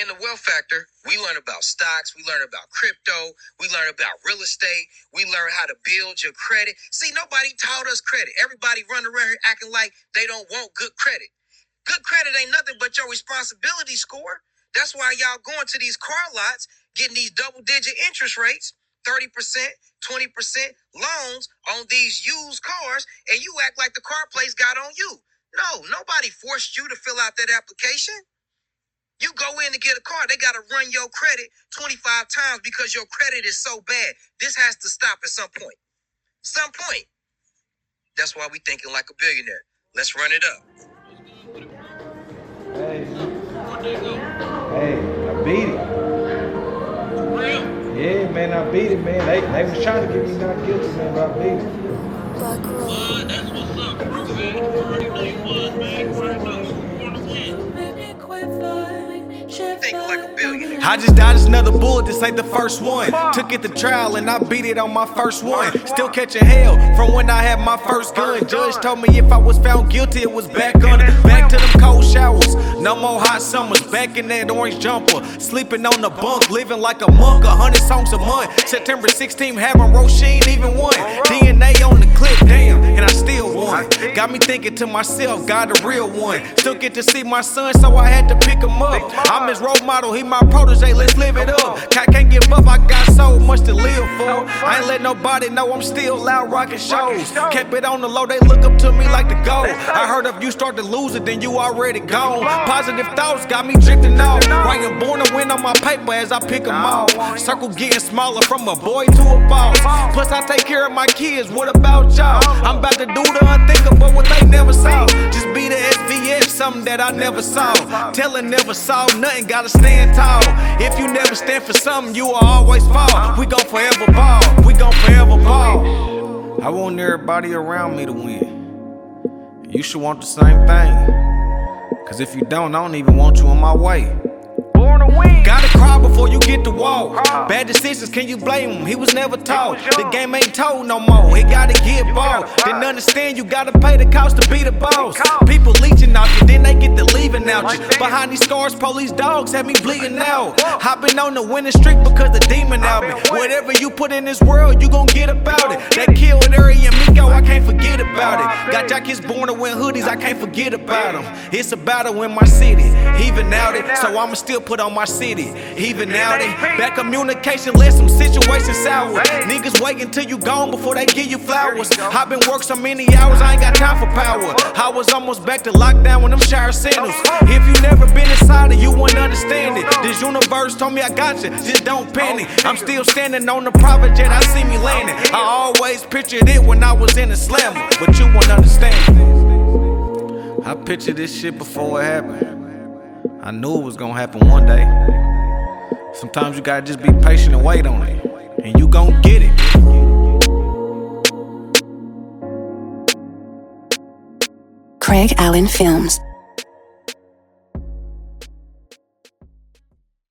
In the wealth factor, we learn about stocks, we learn about crypto, we learn about real estate, we learn how to build your credit. See, nobody taught us credit. Everybody run around here acting like they don't want good credit. Good credit ain't nothing but your responsibility score. That's why y'all going to these car lots, getting these double digit interest rates, 30%, 20% loans on these used cars, and you act like the car place got on you. No, nobody forced you to fill out that application. You go in to get a car, they got to run your credit 25 times because your credit is so bad. This has to stop at some point. Some point. That's why we thinking like a billionaire. Let's run it up. Hey, hey, I beat it. Yeah, man, I beat it, man. They, they was trying to get me not guilty, man, but I beat it. Black Rose. Like. I just dodged another bullet, this ain't the first one. Took it to trial and I beat it on my first one. Still catching hell from when I had my first gun. Judge told me if I was found guilty, it was back under. Back to them cold showers. No more hot summers. Back in that orange jumper. Sleeping on the bunk, living like a monk. A hundred songs a month. September 16th, having Roisin even one. DNA on the clip, damn, and I still won. Got me thinking to myself, God the real one. Still get to see my son, so I had to pick him up. I'm his role model, he my protege, let's live it up. Cat can't give up, I got so much to live for. I ain't let nobody know I'm still loud rocking shows. Kept it on the low, they look up to me like the gold. I heard if you start to lose it, then you already gone. Positive thoughts got me drifting off. Writing born on my paper as I pick them off. Circle getting smaller from a boy to a boss. Plus, I take care of my kids, what about y'all? Uh-huh. I'm about to do the unthinkable, what they never saw. Uh-huh. Just be the SVS, something that I never saw. Telling never saw nothing, gotta stand tall. If you never stand for something, you will always fall. Uh-huh. We gon' forever ball, we gon' forever ball. I want everybody around me to win. You should want the same thing. Cause if you don't, I don't even want you in my way. Gotta cry before you get to walk. Bad decisions, can you blame him? He was never taught. The game ain't told no more. He gotta get bought. Didn't understand you gotta pay the cost to be the boss. People leeching off you, then they get to leaving out you. Behind these scars, police dogs have me bleeding out. Hopping on the winning streak because the demon out me. Whatever you put in this world, you gon' get about it. That killed Ari and Miko, I can't forget about it. Got y'all kids born to win hoodies, I can't forget about them. It's a battle in my city, even out it. So I'ma still put on my city, even out it. Bad communication let some situations sour. Niggas waiting till you gone before they give you flowers. i been work so many hours, I ain't got time for power. I was almost back to lockdown when them shower sandals. If you wouldn't understand it. This universe told me I got you, just don't panic. I'm still standing on the private jet, I see me landing. I always pictured it when I was in a slammer, but you won't understand. I pictured this shit before it happened. I knew it was gonna happen one day. Sometimes you gotta just be patient and wait on it, and you gon' get it. Craig Allen Films.